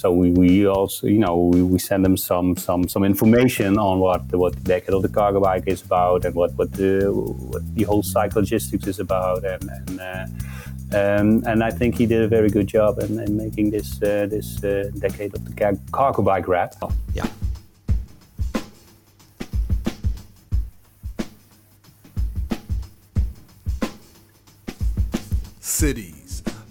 so we, we also you know we, we send them some some some information on what what the decade of the cargo bike is about and what what the what the whole cycle logistics is about and and uh, um, and I think he did a very good job in, in making this uh, this uh, decade of the cargo bike rap. Yeah. Cities.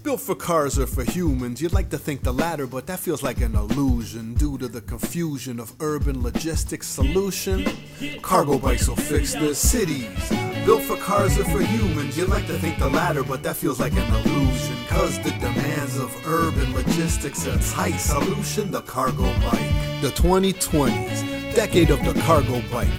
Built for cars or for humans, you'd like to think the latter, but that feels like an illusion due to the confusion of urban logistics solution. Cargo bikes will fix the cities. Built for cars or for humans, you'd like to think the latter, but that feels like an illusion. Cause the demands of urban logistics a tight solution, the cargo bike. The 2020s, decade of the cargo bike.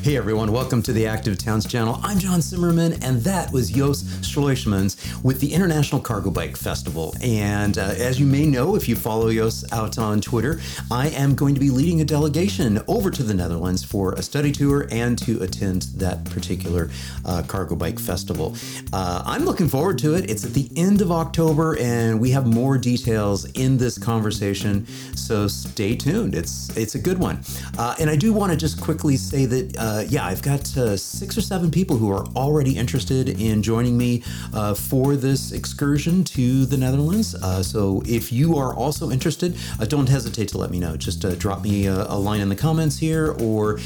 Hey everyone, welcome to the Active Towns channel. I'm John Zimmerman, and that was Jos Schleusmans with the International Cargo Bike Festival. And uh, as you may know, if you follow Jos out on Twitter, I am going to be leading a delegation over to the Netherlands for a study tour and to attend that particular uh, Cargo Bike Festival. Uh, I'm looking forward to it. It's at the end of October, and we have more details in this conversation. So stay tuned. It's it's a good one. Uh, and I do want to just quickly say that uh, uh, yeah, I've got uh, six or seven people who are already interested in joining me uh, for this excursion to the Netherlands. Uh, so if you are also interested, uh, don't hesitate to let me know. Just drop me a, a, line in the comments here or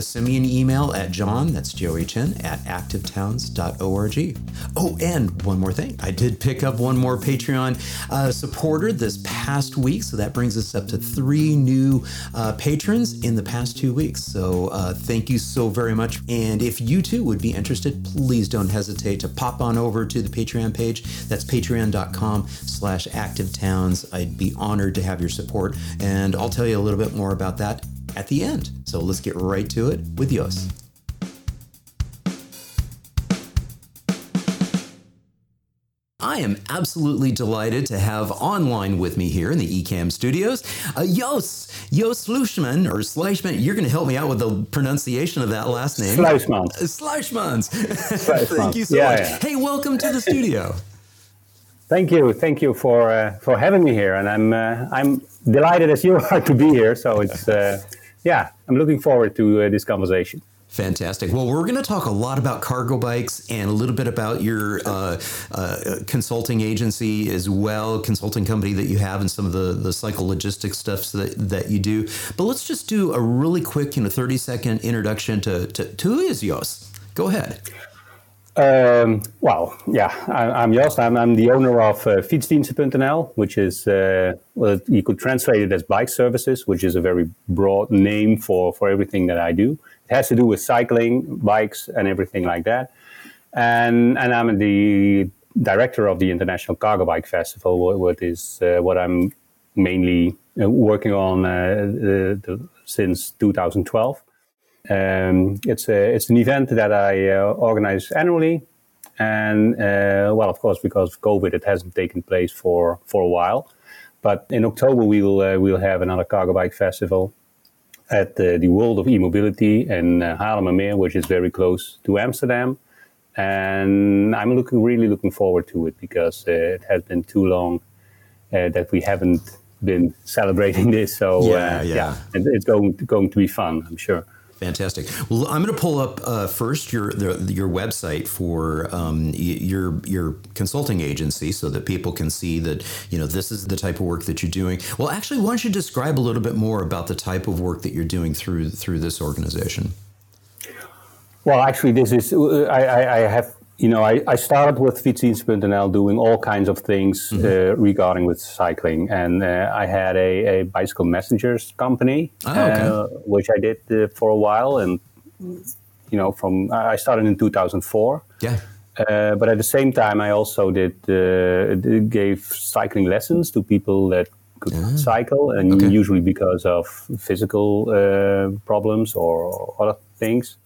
send me an email at john, that's J-O-H-N, at activetowns.org. Oh, and one more thing. I did pick up one more Patreon supporter this past week. So that brings us up to three new patrons in the past two weeks. So thank Thank you so very much. And if you too would be interested, please don't hesitate to pop on over to the Patreon page. That's patreon.com slash activetowns. I'd be honored to have your support. And I'll tell you a little bit more about that at the end. So let's get right to it with Jos. I am absolutely delighted to have online with me here in the Ecamm studios, uh, Jos, Jos Sluishman, or Schleusmans. You're going to help me out with the pronunciation of that last name. Sluijsmans. Sluijsmans. Thank you so yeah, much. Yeah. Hey, welcome to the studio. Thank you, thank you for uh, for having me here, and I'm uh, I'm delighted as you are to be here. So it's uh, yeah, I'm looking forward to uh, this conversation. Fantastic. Well, we're going to talk a lot about cargo bikes and a little bit about your uh, uh, consulting agency as well, consulting company that you have, and some of the, the cycle logistics stuff that, that you do. But let's just do a really quick, you know, 30 second introduction to, to, to who is Jos? Go ahead. Um, well, yeah, I, am Jos. I'm, I'm, the owner of uh, Fietsdiensten.nl, which is, uh, well, you could translate it as bike services, which is a very broad name for, for everything that I do. It has to do with cycling, bikes, and everything like that. And and I'm the director of the International Cargo Bike Festival, what is uh, what I'm mainly uh, working on uh, the, since 2012. Um, it's a, it's an event that I uh, organize annually, and uh, well, of course, because of COVID, it hasn't taken place for for a while. But in October, we will uh, we'll have another cargo bike festival at the, the World of E-Mobility in uh, Haarlemmermeer, which is very close to Amsterdam. And I'm looking really looking forward to it because uh, it has been too long uh, that we haven't been celebrating this. So yeah, uh, yeah. yeah, it's going going to be fun, I'm sure. Fantastic. Well, I'm going to pull up uh, first your the, your website for um, your your consulting agency so that people can see that you know this is the type of work that you're doing. Well, actually, why don't you describe a little bit more about the type of work that you're doing through through this organization? Well, actually, this is I, I have you know, I, I started with Fietsdiensten.nl doing all kinds of things mm-hmm. uh, regarding with cycling. And uh, I had a, a, bicycle messengers company, oh, okay. uh, which I did uh, for a while. And, you know, from I started in 2004. Yeah. Uh, but at the same time, I also did uh, gave cycling lessons to people that could yeah. cycle, and okay. usually because of physical problems or other things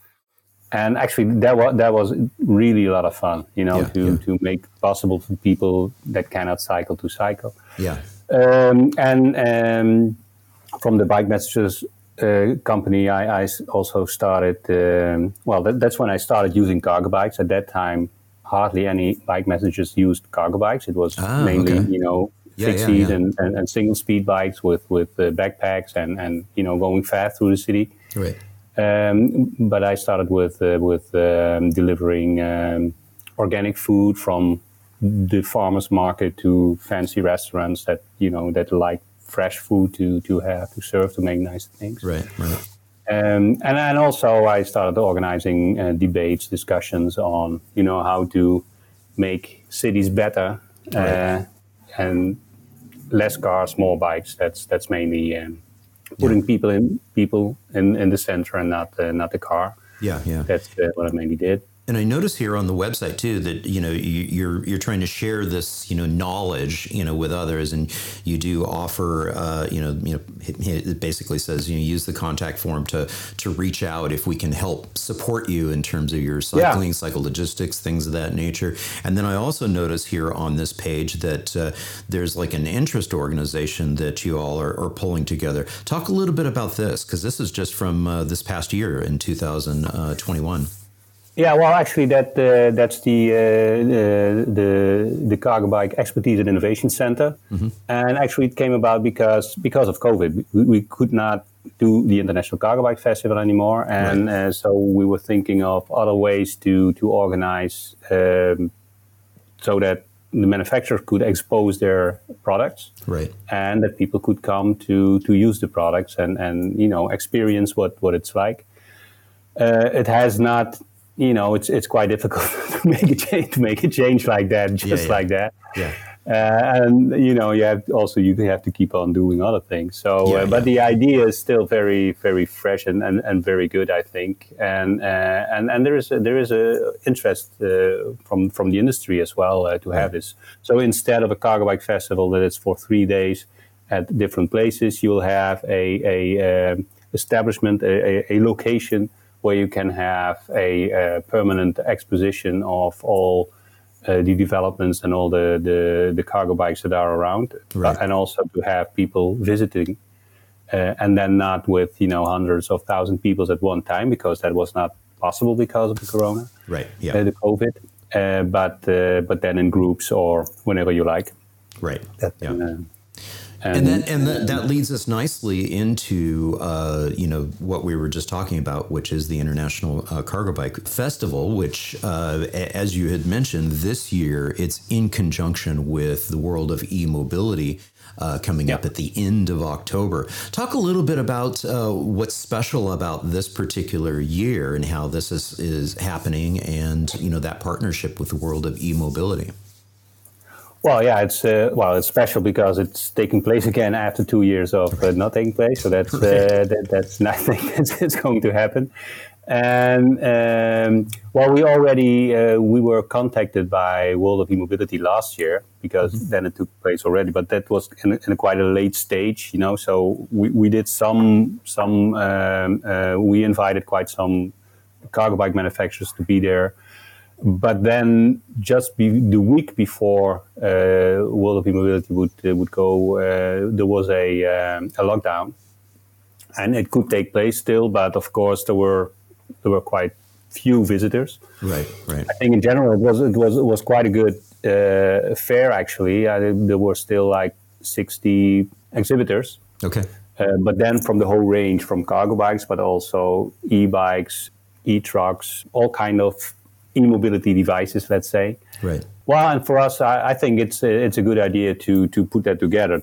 and actually that was that was really a lot of fun you know yeah, to yeah. to make possible for people that cannot cycle to cycle yeah um, and um, from the bike messages uh, company I, I, also started um, well that, that's when i started using cargo bikes at that time hardly any bike messages used cargo bikes it was ah, mainly okay. you know Yeah, fixed yeah, seat yeah. And, and, and single speed bikes with with uh, backpacks and and you know going fast through the city. Right. Um, but I started with uh, with um, delivering um, organic food from the farmers market to fancy restaurants that you know that like fresh food to to have to serve to make nice things. Right. Right. Um, and and also I started organizing uh, debates, discussions on you know how to make cities better uh, and less cars, more bikes. That's that's mainly putting people in people in, in the center and not uh, not the car. Yeah. Yeah. That's uh, what I mainly did. And I notice here on the website too that you know you, you're you're trying to share this you know knowledge you know with others, and you do offer uh, you know you know it, it basically says you know use the contact form to to reach out if we can help support you in terms of your cycling, cycle logistics, things of that nature. And then I also notice here on this page that uh, there's like an interest organization that you all are, are pulling together. Talk a little bit about this because this is just from uh, this past year in 2021. Yeah, well, actually, that uh, that's the, uh, uh, the the Cargo Bike Expertise and Innovation Center, and actually it came about because because of COVID, we, we could not do the International Cargo Bike Festival anymore, and uh, so we were thinking of other ways to to organize um, so that the manufacturers could expose their products. Right. and that people could come to to use the products and and you know experience what what it's like. Uh, it has not, you know, it's it's quite difficult to make a change to make a change like that, just yeah. like that. Yeah. Uh, and you know, you have also you have to keep on doing other things. So, Yeah, uh, but the idea is still very, very fresh and, and, and very good, I think. And uh, and and there is a, there is a interest uh, from from the industry as well uh, to have this. So instead of a cargo bike festival that is for three days at different places, you will have a a um, establishment, a, a, a location where you can have a, uh permanent exposition of all uh, the developments and all the, the, the cargo bikes that are around, Right. and also to have people visiting, uh, and then not with you know hundreds of thousand people at one time because that was not possible because of the corona, Right. Yeah. uh, the COVID. Uh, but uh, but then in groups or whenever you like. right. That, yeah. Uh, and then and that, that leads us nicely into uh, you know what we were just talking about, which is the International uh, Cargo Bike Festival, which, uh, as you had mentioned, this year it's in conjunction with the World of E-Mobility. Uh, coming up at the end of October. Talk a little bit about uh, what's special about this particular year and how this is, is happening, and you know that partnership with the World of E-Mobility. Well, yeah, it's uh, well, it's special because it's taking place again after two years of uh, not taking place. So that's uh, that, that's nothing. It's, it's going to happen. And um, well, we already uh, we were contacted by World of E-Mobility last year because then it took place already. But that was in, a, in a quite a late stage, you know. So we, we did some some um, uh, we invited quite some cargo bike manufacturers to be there but then just be, the week before uh, World of E-Mobility would uh, would go, uh, there was a, um, a lockdown, and it could take place still. But of course, there were there were quite few visitors. Right, right, I think in general it was it was it was quite a good uh, fair actually. Uh, there were still like sixty exhibitors. okay, Uh, but then from the whole range, from cargo bikes, but also e-bikes, e-trucks, all kind of e-mobility devices, let's say. right, Well, and for us, I, I think it's a, it's a good idea to to put that together.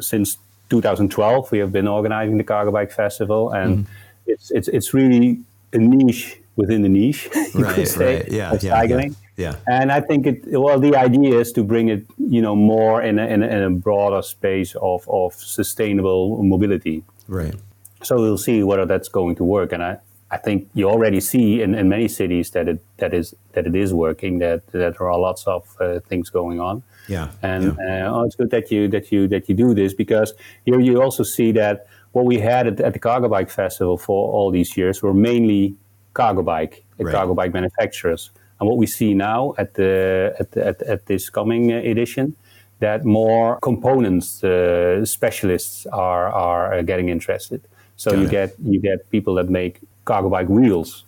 Since 2012, we have been organizing the Cargo Bike Festival, and Mm-hmm. it's it's it's really a niche within the niche, you Right, could say, right. Yeah, of yeah, yeah. Yeah. And I think it well, the idea is to bring it, you know, more in a, in a, in a broader space of of sustainable mobility. right. So we'll see whether that's going to work. And I, I think you already see in, in many cities that it that is that it is working. That that there are lots of uh, things going on. Yeah, And yeah. uh, oh, it's good that you that you that you do this because here you also see that what we had at, at the Cargo Bike Festival for all these years were mainly cargo bike uh, Right. cargo bike manufacturers. And what we see now at the at the, at, at this coming uh, edition, that more components uh, specialists are are uh, getting interested. So Got you it. get you get people that make cargo bike wheels,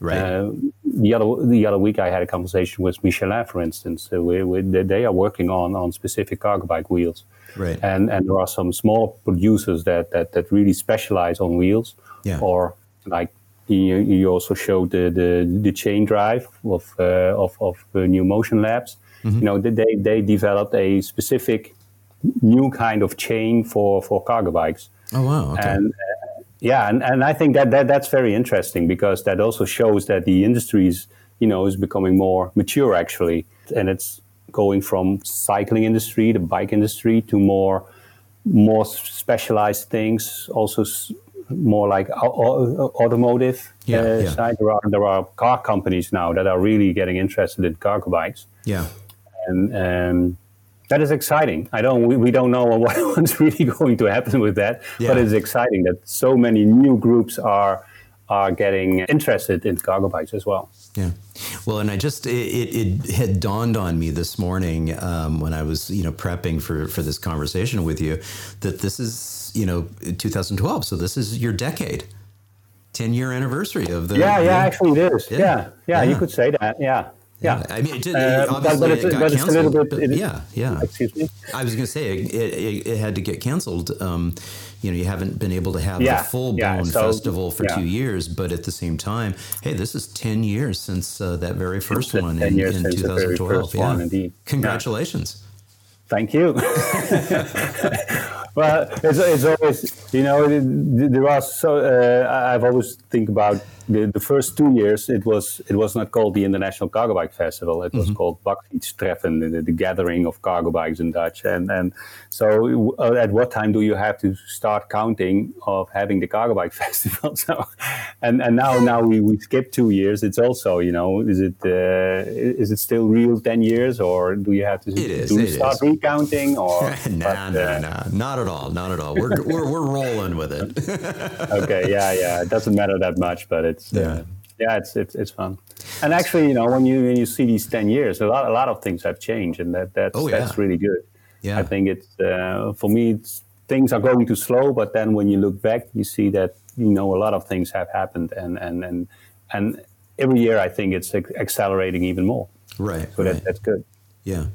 Right. uh, the other the other week, I had a conversation with Michelin, for instance. Uh, we, we, they are working on on specific cargo bike wheels, Right. and and there are some small producers that that, that really specialize on wheels, Yeah. or like. You, you also showed the, the, the chain drive of uh, of, of New Motion Labs. Mm-hmm. You know, they, they developed a specific new kind of chain for, for cargo bikes. Oh wow. Okay. And yeah, and, and I think that, that that's very interesting because that also shows that the industry is, you know, is becoming more mature actually, and it's going from cycling industry, the bike industry, to more more specialized things. Also, s- more like au- au- automotive Yeah, uh, yeah. side. There are there are car companies now that are really getting interested in cargo bikes yeah. and um, that is exciting. I don't. We, we don't know what, what's really going to happen with that, Yeah. but it's exciting that so many new groups are are getting interested in cargo bikes as well. Yeah. Well, and I just it, it, it had dawned on me this morning um, when I was you know prepping for for this conversation with you that this is you know 2012, so this is your decade, 10 year anniversary of the Yeah, yeah, actually it is. Yeah. Yeah, yeah, you could say that. Yeah, yeah. I mean, it did, Uh, obviously but it's- it got but it's a canceled. bit- but it- yeah, yeah. Excuse me. I was going to say it, it, it had to get canceled. Um, you know, you haven't been able to have Yeah, the full yeah, blown so, festival for yeah. two years, but at the same time, hey, this is ten years since uh, that very first It's one in, in since the very 2012. first yeah. one. Congratulations. Thank you. well, it's, it's always, you know, there are so. Uh, I've always think about the, the first two years. It was it was not called the International Cargo Bike Festival. It was called Bakfietstreffen, the, the gathering of cargo bikes in Dutch. And and so, uh, at what time do you have to start counting of having the cargo bike festival? So, and and now now we, we skip two years. It's also, you know, is it uh, is it still real ten years, or do you have to It is, do it start is. recounting or? nah, nah, uh, nah, not at all, not at all. We're we're, we're rolling with it. okay, yeah, yeah. It doesn't matter that much, but it's Yeah. uh, yeah, it's, it's it's fun. And actually, you know, when you when you see these ten years, a lot a lot of things have changed, and that that's Oh, yeah. that's really good. Yeah. I think it's uh, for me. It's, things are going too slow, but then when you look back, you see that you know a lot of things have happened, and and and and every year I think it's ac- accelerating even more. right. So right. that, that's good. Yeah.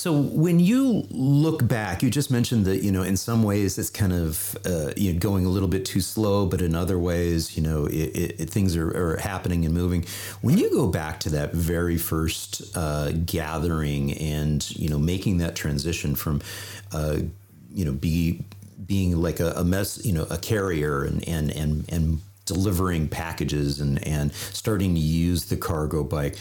So when you look back, you just mentioned that you know in some ways it's kind of uh, you know going a little bit too slow, but in other ways you know it, it, things are, are happening and moving. When you go back to that very first uh, gathering and you know making that transition from uh, you know be being like a, a mess you know a carrier and and and and delivering packages and and starting to use the cargo bike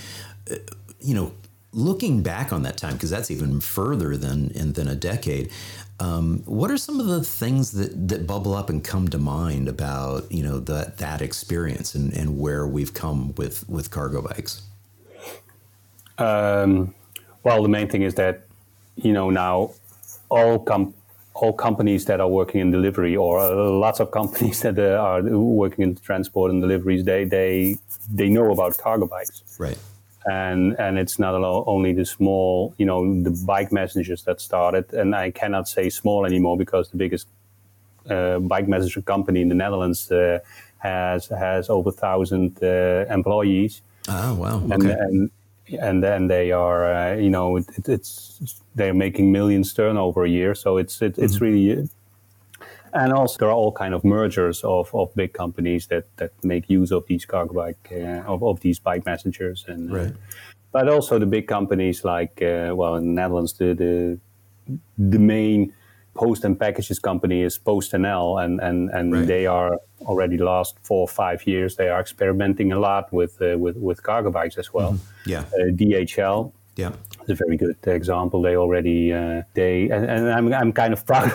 uh, you know looking back on that time because that's even further than in, than a decade um, what are some of the things that, that bubble up and come to mind about you know that that experience and, and where we've come with with cargo bikes? Um, well, the main thing is that you know now all com- all companies that are working in delivery, or uh, lots of companies that uh, are working in transport and deliveries, they they they know about cargo bikes, right and and it's not only the small, you know, the bike messengers that started, and I cannot say small anymore because the biggest uh, bike messenger company in the Netherlands uh, has has over thousand uh, employees. Oh wow. And okay. and and then they are uh, you know it, it, it's they're making millions turnover a year. So it's it, Mm-hmm. it's really and also there are all kind of mergers of, of big companies that, that make use of these cargo bike uh, of, of these bike messengers and uh, but also the big companies like uh, well in the Netherlands the the, the main post and packages company is PostNL and and and Right. they are already last four or five years they are experimenting a lot with uh, with with cargo bikes as well. Yeah. Uh, DHL yeah is a very good example. They already uh, they and, and I'm I'm kind of proud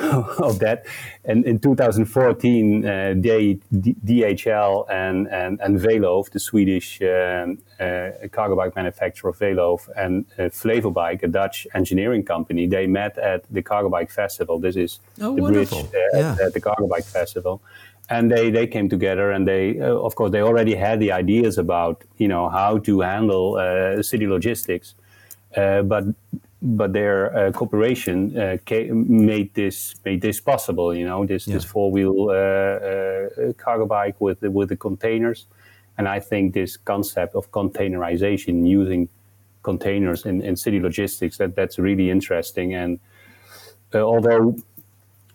of that. And in 2014, uh, they D- DHL and and and Velove, the Swedish um, uh, cargo bike manufacturer Velove, and uh, a Dutch engineering company, they met at the Cargo Bike Festival. This is Oh, the wonderful. bridge uh, Yeah. at, the Cargo Bike Festival. And they, they came together, and they, uh, of course, they already had the ideas about, you know, how to handle uh, city logistics, but but their uh, cooperation uh, made this made this possible. You know, this this four wheel uh, uh, cargo bike with the, with the containers, And I think this concept of containerization using containers in, in city logistics that that's really interesting. And uh, although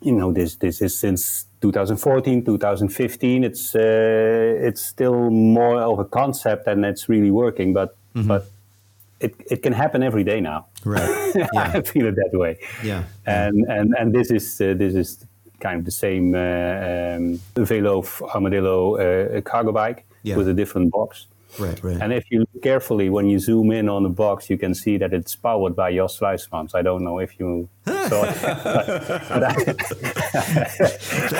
you know this this is since 2014 2015 it's uh, it's still more of a concept and it's really working but mm-hmm. but it, it can happen every day now. Right. Yeah. i feel it that way. Yeah. And and and this is uh, this is kind of the same uh, um, Velove Armadillo uh, cargo bike yeah. with a different box Right, right. And if you look carefully, when you zoom in on the box, you can see that it's powered by Jos Sluijsmans. I don't know if you saw it, but, but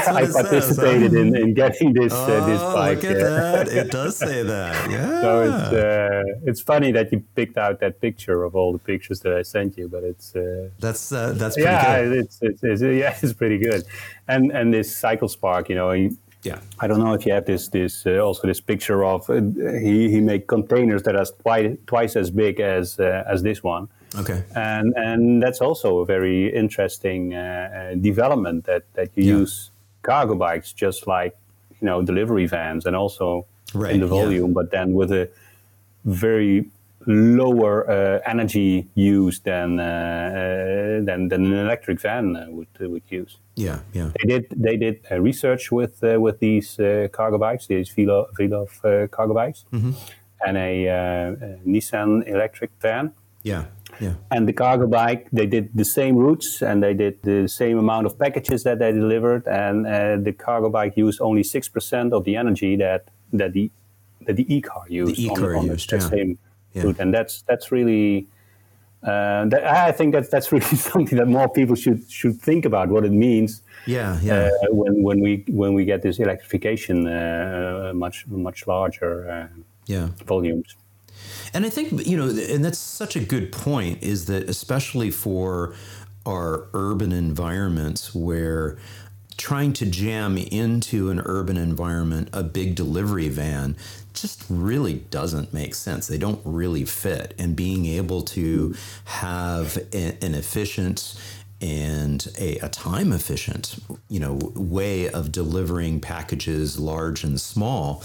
I, I participated in, in getting this oh, uh, this bike. Look at that! It does say that. Yeah. So it's uh, it's funny that you picked out that picture of all the pictures that I sent you, but it's uh, that's uh, that's pretty yeah, good. It's, it's, it's, yeah, it's pretty good. And and this Cycle Spark, you know. Yeah. I don't know if you have this this uh, also this picture of uh, he he made containers that are twice twice as big as uh, as this one. Okay. And and that's also a very interesting uh, uh, development that that you yeah. use cargo bikes just like you know delivery vans and also right, in the volume, yeah. but then with a very lower uh, energy use than, uh, uh, than than an electric van would would use. Yeah, yeah. They did they did research with with these cargo bikes, these Velo Velove cargo bikes, mm-hmm. and a, a, Nissan electric van. Yeah. Yeah. And the cargo bike, they did the same routes and they did the same amount of packages that they delivered. And uh, the cargo bike used only six percent of the energy that that the that the e-car used. The e-car on, on used, the, yeah. same yeah. and that's that's really. Uh, that, I think that's that's really something that more people should should think about what it means. Yeah, yeah. Uh, when when we when we get this electrification uh, much much larger uh, yeah volumes. And I think you know, and that's such a good point. Is that especially for our urban environments where trying to jam into an urban environment a big delivery van just really doesn't make sense. They don't really fit. And being able to have an efficient and a, a, time efficient, you know, way of delivering packages, large and small,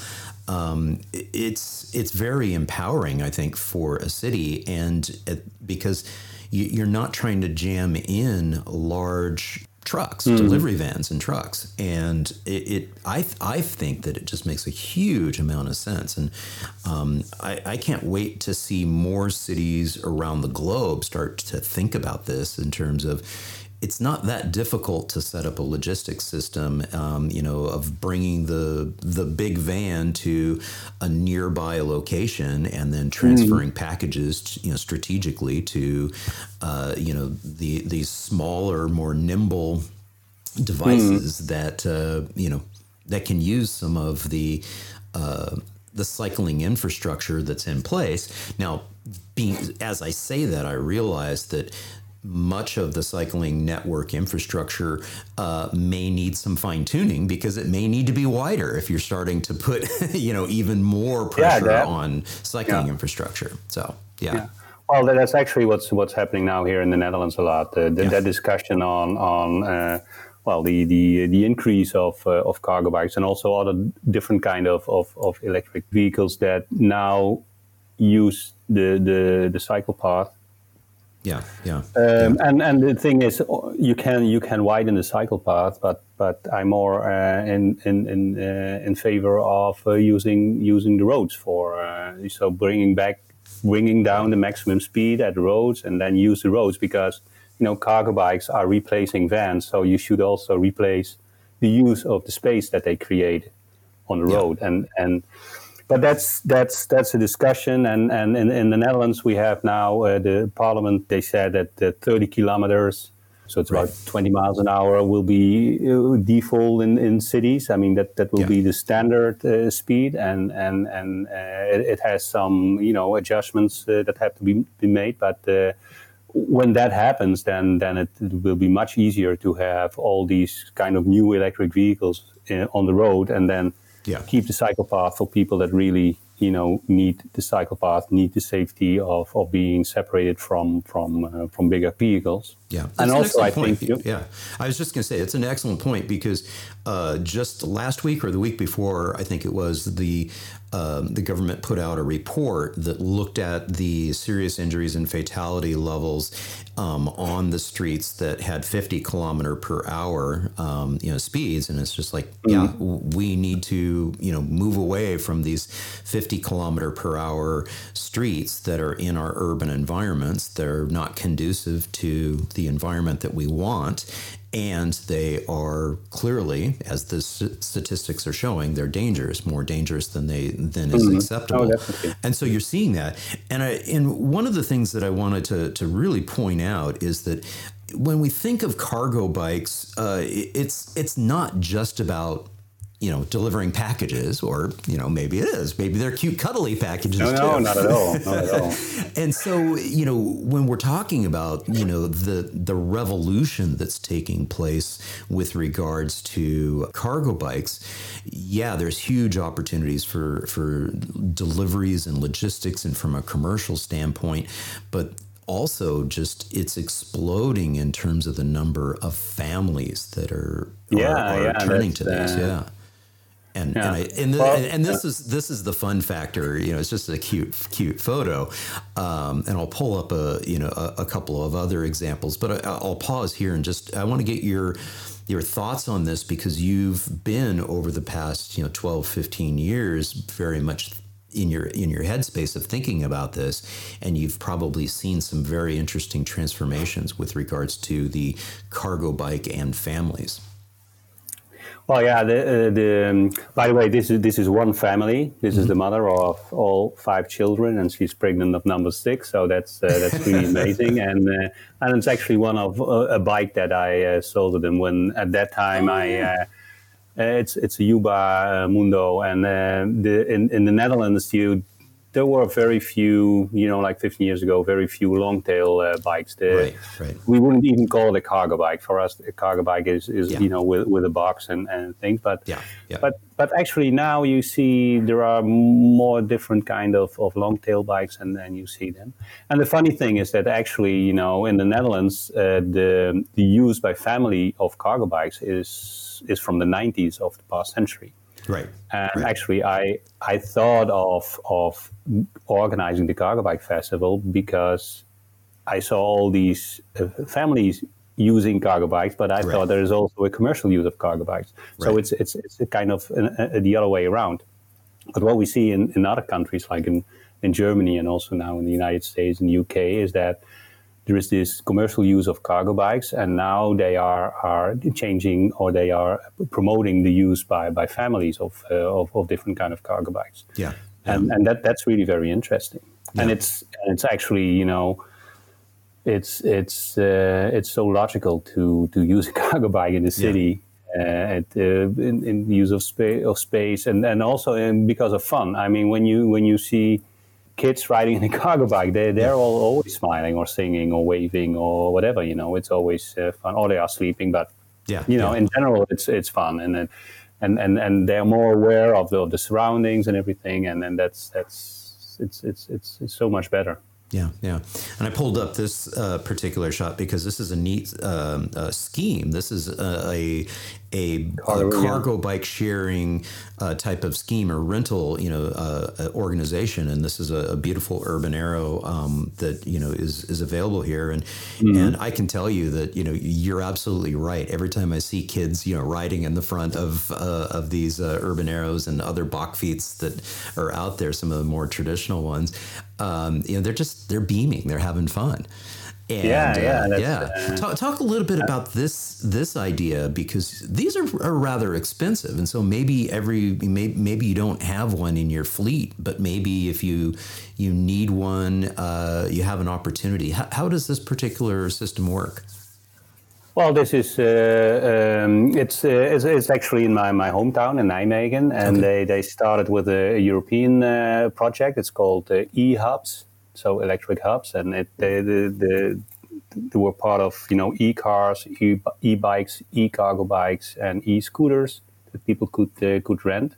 um, it's it's very empowering, I think, for a city, and it, because you, are not trying to jam in large trucks, mm. delivery vans and trucks. And it, it, I, I think that it just makes a huge amount of sense. And um, I, I can't wait to see more cities around the globe start to think about this in terms of it's not that difficult to set up a logistics system, um, you know, of bringing the the big van to a nearby location and then transferring mm. packages, to, you know, strategically to, uh, you know, the these smaller, more nimble devices mm. that uh, you know that can use some of the uh, the cycling infrastructure that's in place. Now, being as I say that, I realize that much of the cycling network infrastructure uh, may need some fine tuning because it may need to be wider if you're starting to put you know even more pressure yeah, on cycling yeah. infrastructure. So yeah. yeah. Well, that's actually what's what's happening now here in the Netherlands a lot. Uh, the, That discussion on on uh, well the the the increase of uh, of cargo bikes and also other different kind of, of, of electric vehicles that now use the the the cycle path yeah, yeah, um, yeah. And and the thing is, you can you can widen the cycle path, but but I'm more uh, in in in uh, in favor of uh, using using the roads for uh, so bringing back bringing down the maximum speed at the roads and then use the roads because you know cargo bikes are replacing vans, so you should also replace the use of the space that they create on the road. And and but that's that's that's a discussion. And and in, in the Netherlands, we have now uh, the parliament. They said that uh, 30 kilometers, so it's right. about 20 miles an hour, will be uh, default in, in cities. I mean that that will yeah. be the standard uh, speed, and and and uh, it, it, has some you know adjustments uh, that have to be, be made, but. when that happens, then then it, it, will be much easier to have all these kind of new electric vehicles on the road, and then yeah. keep the cycle path for people that really you know need the cycle path, need the safety of, of being separated from from uh, from bigger vehicles. Yeah, and an also I point. think you- yeah, I was just going to say it's an excellent point because uh, just last week or the week before, I think it was the um, the government put out a report that looked at the serious injuries and fatality levels um, on the streets that had 50 kilometer per hour, um, you know, speeds, and it's just like, yeah, we need to, you know, move away from these 50 kilometer per hour streets that are in our urban environments. They're not conducive to the environment that we want. And they are clearly, as the s- statistics are showing, they're dangerous, more dangerous than they than is acceptable. Oh. And so you're seeing that. And I, and one of the things that I wanted to, to really point out is that when we think of cargo bikes, uh, it's it's not just about you know delivering packages, or you know maybe it is, maybe they're cute cuddly packages No, too. no, not at all. Not at all. And so, you know, when we're talking about, you know, the the revolution that's taking place with regards to cargo bikes, yeah, there's huge opportunities for for deliveries and logistics and from a commercial standpoint, but also just it's exploding in terms of the number of families that are are, Yeah, are yeah, turning to that's, these, uh, yeah. And Yeah. and, I, and, the, Well, and this is this is the fun factor. You know, it's just a cute cute photo, um, and I'll pull up a you know a, a couple of other examples. But I, I'll pause here and just I want to get your your thoughts on this because you've been over the past you know 12 15 years very much in your in your headspace of thinking about this and you've probably seen some very interesting transformations with regards to the cargo bike and families Well, yeah. The, uh, the um, by the way, this is this is one family. This is the mother of all five children, and she's pregnant of number six. So that's uh, that's really amazing. And uh, and it's actually one of uh, a bike that I uh, sold to them when at that time I. Uh, uh, it's it's a Yuba uh, Mundo, and uh, the in, in the Netherlands, you there were very few, you know, like 15 years ago, very few long tail uh, bikes. The, Right, right. We wouldn't even call it a cargo bike. For us, a cargo bike is, is Yeah. you know with, with a box and, and things. But Yeah, yeah. but but actually now you see there are more different kind of, of long tail bikes, and then you see them. And the funny thing is that actually, you know, in the Netherlands, uh, the the use by family of cargo bikes is is from the 90s of the past century. Right And right. actually, I I thought of of organizing the cargo bike festival because I saw all these uh, families using cargo bikes, but I Right. thought there is also a commercial use of cargo bikes. So Right. it's it's it's a kind of uh uh the other way around. But what we see in, in other countries, like in, in Germany and also now in the United States and UK, is that there is this commercial use of cargo bikes, and now they are, are changing or they are promoting the use by, by families of, uh, of, of different kind of cargo bikes. yeah And, and that, that's really very interesting. And Yeah. it's and it's actually you know it's it's uh, it's so logical to to use a cargo bike in the city. Uh, at, uh, in, in use of, spa- of space and, and also in, because of fun. I mean, when you when you see kids riding in a cargo bike, they they're all always smiling or singing or waving or whatever. You know, it's always uh, fun. Or they are sleeping, but yeah you know, yeah. in general, it's it's fun and then- and and and they're more aware of the, of the surroundings and everything, and then that's that's it's it's it's, it's so much better. Yeah, yeah. And I pulled up this uh, particular shot because this is a neat um, uh, scheme. This is a a, a, a Cargo, bike sharing uh, type of scheme or rental, you know, uh, uh, organization. And this is a, a beautiful urban arrow um, that you know is is available here. And Mm-hmm. and I can tell you that you know you're absolutely right. Every time I see kids, you know, riding in the front of uh, of these uh, urban arrows and other bakfiets that are out there, some of the more traditional ones, um, you know, they're just they're beaming, they're having fun. And, Yeah, yeah, uh, that's, yeah. talk, talk a little bit about this this idea because these are, are rather expensive, and so maybe every maybe, maybe you don't have one in your fleet, but maybe if you you need one, uh, you have an opportunity. How, how does this particular system work? Well, this is uh, um, it's, uh, it's it's actually in my, my hometown in Nijmegen, and they, they started with a, European uh, project. It's called uh, e hubs, so electric hubs, and it they, the, the they were part of you know e cars, e e bikes, e cargo bikes, and e scooters that people could uh, could rent.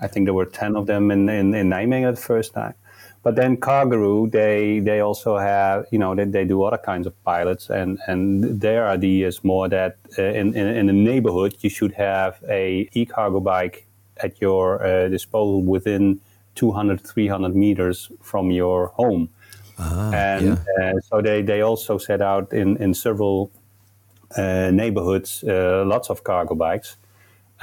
I think there were ten of them in in, in Nijmegen at the first time. but then Cargaroo, they they also have you know they, they do other kinds of pilots, and and their idea is more that uh, in, in in a neighborhood you should have a e-cargo bike at your uh, disposal within 200 300 meters from your home. Ah, and yeah. uh, so they, they also set out in, in several uh, neighborhoods uh, lots of cargo bikes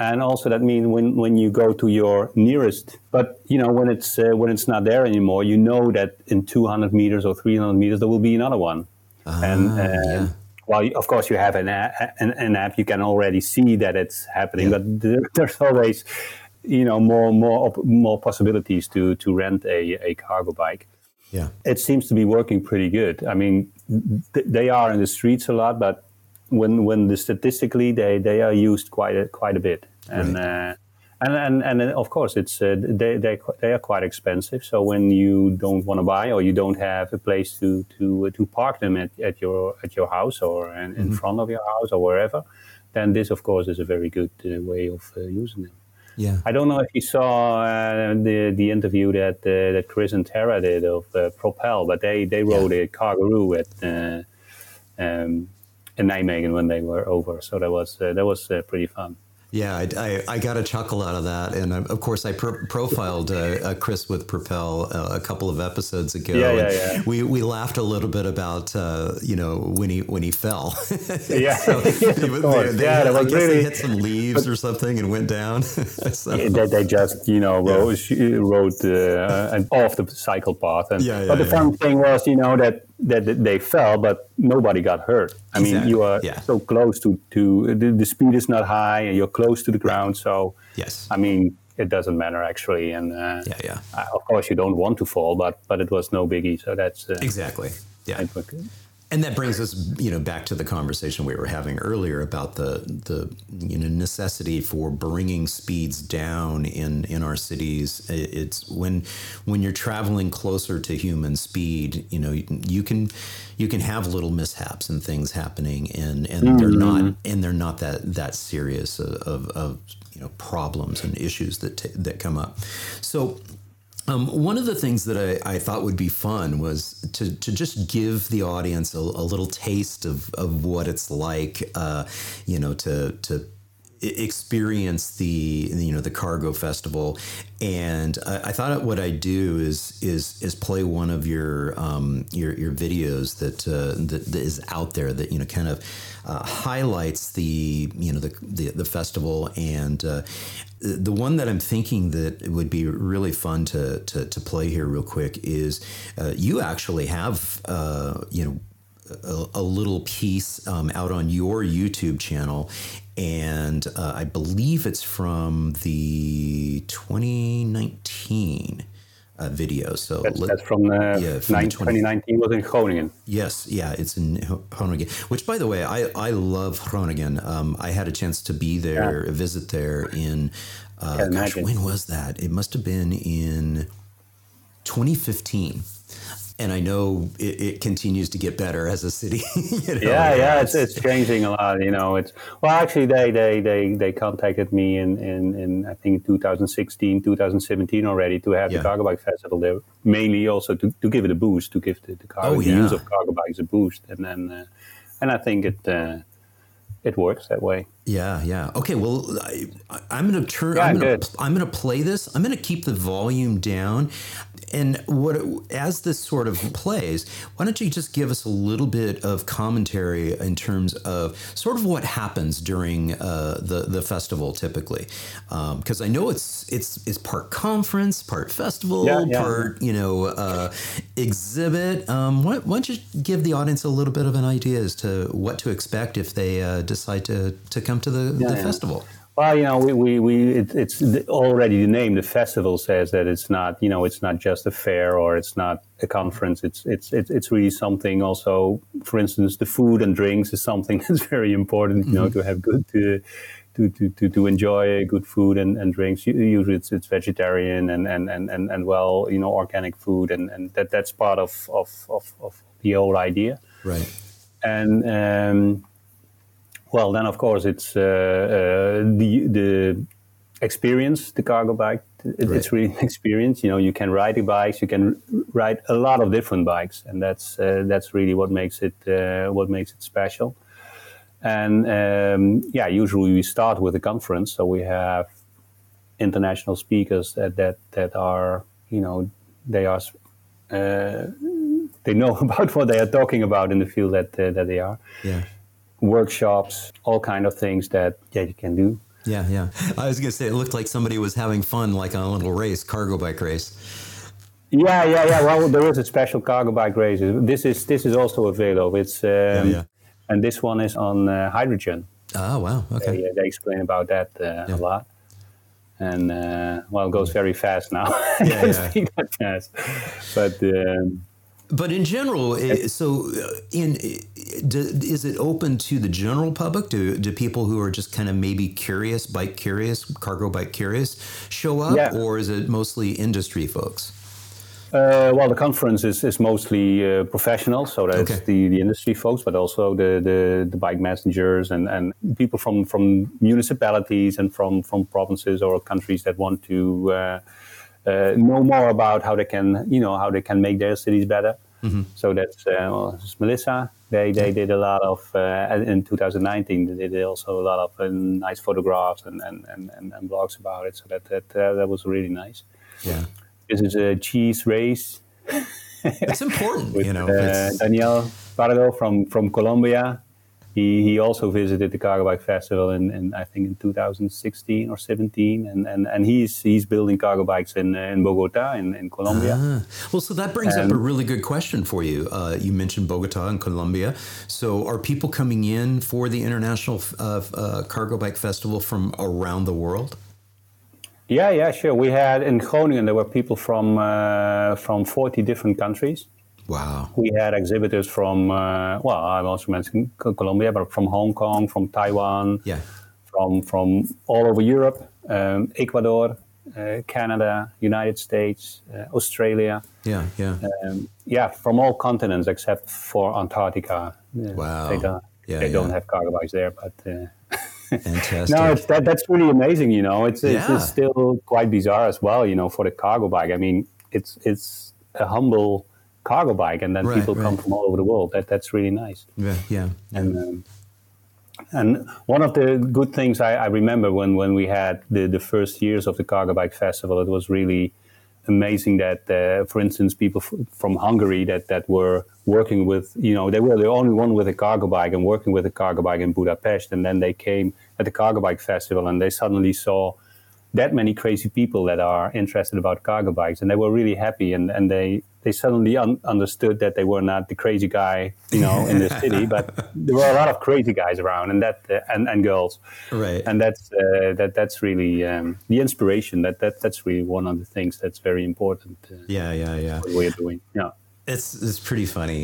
and also that means when, when you go to your nearest but you know when it's uh, when it's not there anymore you know that in 200 meters or 300 meters there will be another one Ah, and uh, yeah. well of course you have an, a- an, an app you can already see that it's happening Yeah. but there's always you know more more op- more possibilities to to rent a, a cargo bike Yeah. it seems to be working pretty good. I mean, th- they are in the streets a lot, but when when the statistically they, they are used quite a, quite a bit, and uh, and, and and of course it's uh, they they they are quite expensive. So when you don't want to buy or you don't have a place to to to park them at, at your at your house or in, in front of your house or wherever, then this of course is a very good uh, way of uh, using them. Yeah. I don't know if you saw uh, the the interview that uh, that Chris and Tara did of uh, Propel, but they they rode a Cargaroo at uh, um, in Nijmegen when they were over, so that was uh, that was uh, pretty fun. Yeah, I, I, I got a chuckle out of that, and uh, of course I pro- profiled uh, uh, Chris with Propel uh, a couple of episodes ago. Yeah, yeah, and yeah. We we laughed a little bit about uh, you know when he when he fell. Yeah, So, yeah, they- of they- Yeah, I guess they hit some leaves or something and went down. So- they, they just you know rode, rode uh, and off the cycle path, and Yeah, yeah, but the yeah. fun thing was you know that that they fell, but nobody got hurt. I mean, you are yeah. so close to to the, the speed is not high, and you're close to the ground, so. yes. I mean, it doesn't matter actually, and uh, Yeah, yeah. uh, of course you don't want to fall, but but it was no biggie, so that's uh, Exactly. Yeah. It was good. And that brings us, you know, back to the conversation we were having earlier about the the you know necessity for bringing speeds down in in our cities. It's when when you're traveling closer to human speed, you know, you, you can you can have little mishaps and things happening, and and they're mm-hmm. not and they're not that that serious of, of, of you know problems and issues that t- that come up. So. Um, one of the things that I, I thought would be fun was to, to just give the audience a, a little taste of, of what it's like, uh, you know, to to experience the you know the cargo festival, and I, I thought what I'd do is is is play one of your um, your your videos that, uh, that that is out there that you know kind of uh, highlights the you know the the, the festival and. Uh, the one that I'm thinking that would be really fun to to, to play here real quick is uh, you actually have uh, you know a, a little piece um, out on your YouTube channel, and uh, I believe it's from the 2019 uh, video. So That's, let- that's from, uh, yeah, from the nine- 20 2019 was in Groningen. Yes, yeah, it's in Groningen. Which, by the way, I, I love Groningen. Um, I had a chance to be there, visit there in, uh, gosh, when was that? It must have been in 2015. And I know it, it continues to get better as a city. you know, Yeah, yeah, it's, it's changing a lot. You know, it's well, actually, they they they, they contacted me in, in, in I think 2016, 2017 already to have Yeah. the Cargo Bike Festival there, mainly also to, to give it a boost, to give the, the, cargo, Oh, the use of cargo bikes a boost, and then uh, and I think it uh, it works that way. Yeah, yeah. Okay, well, I, going to turn. Yeah, I'm good. to. I'm going to play this. I'm going to keep the volume down, and what as this sort of plays, why don't you just give us a little bit of commentary in terms of sort of what happens during uh, the the festival typically, because I know it's it's it's part conference, part festival, Yeah, yeah. part you know uh, exhibit. Um, why, why don't you give the audience a little bit of an idea as to what to expect if they uh, decide to to come to the, the yeah. festival? Well, you know, we, we, we it, it's already the name. The festival says that it's not, you know, it's not just a fair or it's not a conference. It's it's it's, it's really something. Also, for instance, the food and drinks is something that's very important. You know, to have good to to, to, to, to enjoy good food and, and drinks. Usually, it's, it's vegetarian and, and, and, and, and well, you know, organic food, and, and that that's part of of, of, of the whole idea Right. and um, well, then of course it's uh, uh, the the experience the cargo bike. It, It's really an experience. You know, you can ride the bikes. You can ride a lot of different bikes, and that's uh, that's really what makes it uh, what makes it special. And um, yeah, usually we start with a conference, so we have international speakers that that, that are you know they are uh, they know about what they are talking about in the field that uh, that they are. Yeah. Workshops, all kind of things that yeah you can do. Yeah, yeah. I was gonna say it looked like somebody was having fun, like on a little race, cargo bike race. Yeah, yeah, yeah. Well, there is a special cargo bike race. This is this is also available. It's um, yeah, yeah. and this one is on uh, hydrogen. Oh wow, okay. They, they explain about that uh, Yeah. a lot. And uh, well, it goes very fast now. Yeah, yeah. fast, but um, But in general, so uh, in is it open to the general public? Do do people who are just kind of maybe curious, bike curious, cargo bike curious, show up, Yeah. or is it mostly industry folks? Uh, well, the conference is, is mostly uh, professional, so that's Okay. the, the industry folks, but also the, the, the bike messengers and, and people from, from municipalities and from, from provinces or countries that want to uh, know more about how they can, you know, how they can make their cities better. So that's uh, well, Melissa. They, they did a lot of uh, in 2019. They did also a lot of uh, nice photographs and, and, and, and, blogs about it. So that that uh, that was really nice. Yeah, This is a cheese race it's important, with you know. uh, it's- Daniel Pardo from, from Colombia. He, he also visited the Cargo Bike Festival in, in I think in 2016 or 17, and, and, and he's he's building cargo bikes in in Bogota in, in Colombia. Ah. Well, so that brings up a really good question for you. Uh, you mentioned Bogota and Colombia. So, are people coming in for the International uh, uh, Cargo Bike Festival from around the world? Yeah, yeah, sure. We had in Groningen there were people from uh, from 40 different countries. Wow. We had exhibitors from uh, well, I also mentioned Colombia, but from Hong Kong, from Taiwan, Yeah. from from all over Europe, um, Ecuador, uh, Canada, United States, uh, Australia. Yeah. Yeah. Um, yeah, from all continents except for Antarctica. Uh, Wow. They don't, Yeah, they don't have cargo bikes there, but uh, Fantastic. no, it's, that, that's really amazing. You know, it's, it's, Yeah. it's still quite bizarre as well. You know, for the cargo bike. I mean, it's it's a humble cargo bike, and then Right, people come from all over the world. That that's really nice. yeah. Yeah. And um, and one of the good things I, I remember when, when we had the, the first years of the Cargo Bike Festival, it was really amazing that, uh, for instance, people f- from Hungary that, that were working with, you know, they were the only one with a cargo bike and working with a cargo bike in Budapest. And then they came at the Cargo Bike Festival and they suddenly saw that many crazy people that are interested about cargo bikes. And they were really happy and, and they, they suddenly un- understood that they were not the crazy guy, you know, in the city, but there were a lot of crazy guys around and that, uh, and, and girls Right. and that's uh, that that's really um, the inspiration that, that that's really one of the things that's very important uh, yeah. Yeah. Yeah. what we're doing yeah It's it's pretty funny.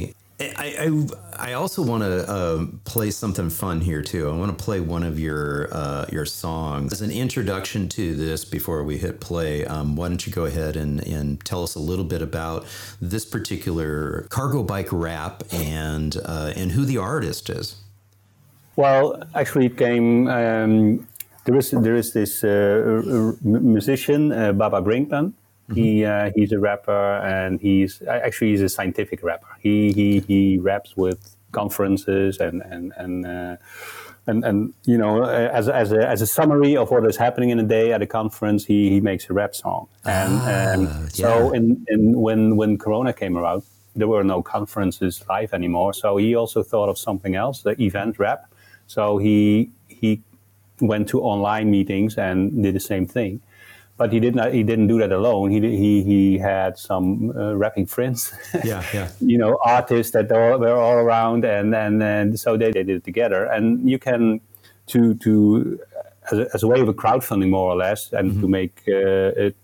I I, I also want to um, play something fun here too. I want to play one of your uh, your songs as an introduction to this before we hit play. Um, why don't you go ahead and, and tell us a little bit about this particular cargo bike rap and uh, and who the artist is? well actually it came um, there is there is this uh, musician uh, Baba Brinkman he uh, he's a rapper and he's actually he's a scientific rapper he he he raps with conferences and and and uh, and, and you know, as, as, a, as a summary of what is happening in a day at a conference, he, he makes a rap song. And, and so, yeah. in, in, when, when Corona came around, there were no conferences live anymore. So he also thought of something else, the event rap. So he he went to online meetings and did the same thing. But he did not. He didn't do that alone. He did- he he had some uh, rapping friends. Yeah, yeah. you know, artists that all, were all around, and and, and so they, they did it together. And you can to to as a, as a way of a crowdfunding, more or less, and to make uh, it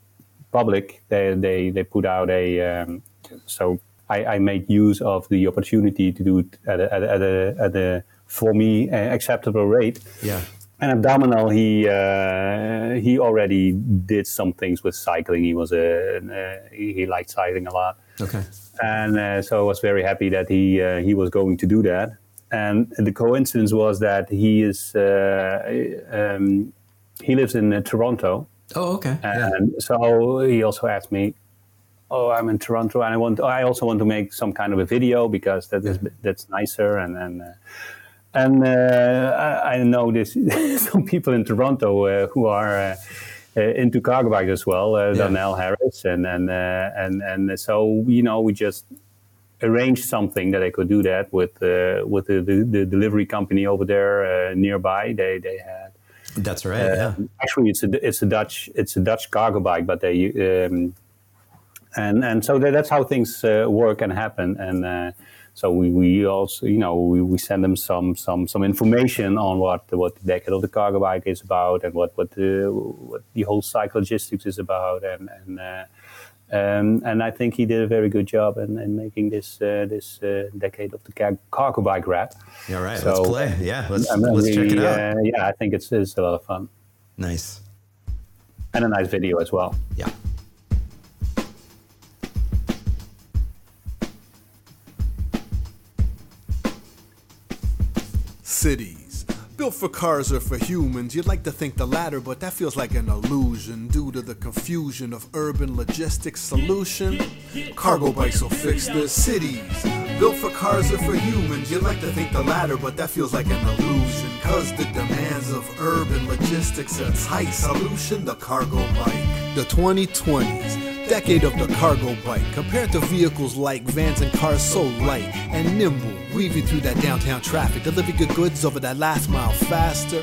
public, they they they put out a um, so. I, I made use of the opportunity to do it at a, at a, at a, at a for me uh, acceptable rate. Yeah. And Abdominal, he uh, he already did some things with cycling. He was a uh, he, liked cycling a lot, Okay. and uh, so I was very happy that he uh, he was going to do that. And the coincidence was that he is uh, um, he lives in uh, Toronto, Oh, okay. Yeah. so he also asked me, "Oh, I'm in Toronto, and I want. I also want to make some kind of a video because that is that's nicer." And and uh, and uh, I, I know this some people in Toronto uh, who are. Uh, uh, into cargo bikes as well, uh, Yeah. Donnell Harris, and and uh, and and so you know we just arranged something that I could do that with uh, with the, the, the delivery company over there uh, nearby. They they had That's right. yeah. Actually, it's a it's a Dutch it's a Dutch cargo bike, but they um, and and so that, that's how things uh, work and happen. And uh, so we, we also you know we, we send them some some some information on what what the decade of the cargo bike is about and what what the what the whole cyclogistics is about and and. Uh, um, and I think he did a very good job in, in making this uh, this uh, decade of the car- cargo bike rap. Yeah, right. So- let's play. Yeah, let's I'm let's check it out. Uh, yeah, I think it's, it's a lot of fun nice. and a nice video as well. Yeah. Cities. Built for cars or for humans, you'd like to think the latter, but that feels like an illusion due to the confusion of urban logistics solution. Cargo bikes will fix the Cities. Built for cars or for humans, you'd like to think the latter, but that feels like an illusion. Cause the demands of urban logistics a tight solution, the cargo bike. The 2020s decade of the cargo bike compared to vehicles like vans and cars so light and nimble weaving through that downtown traffic delivering your goods over that last mile faster.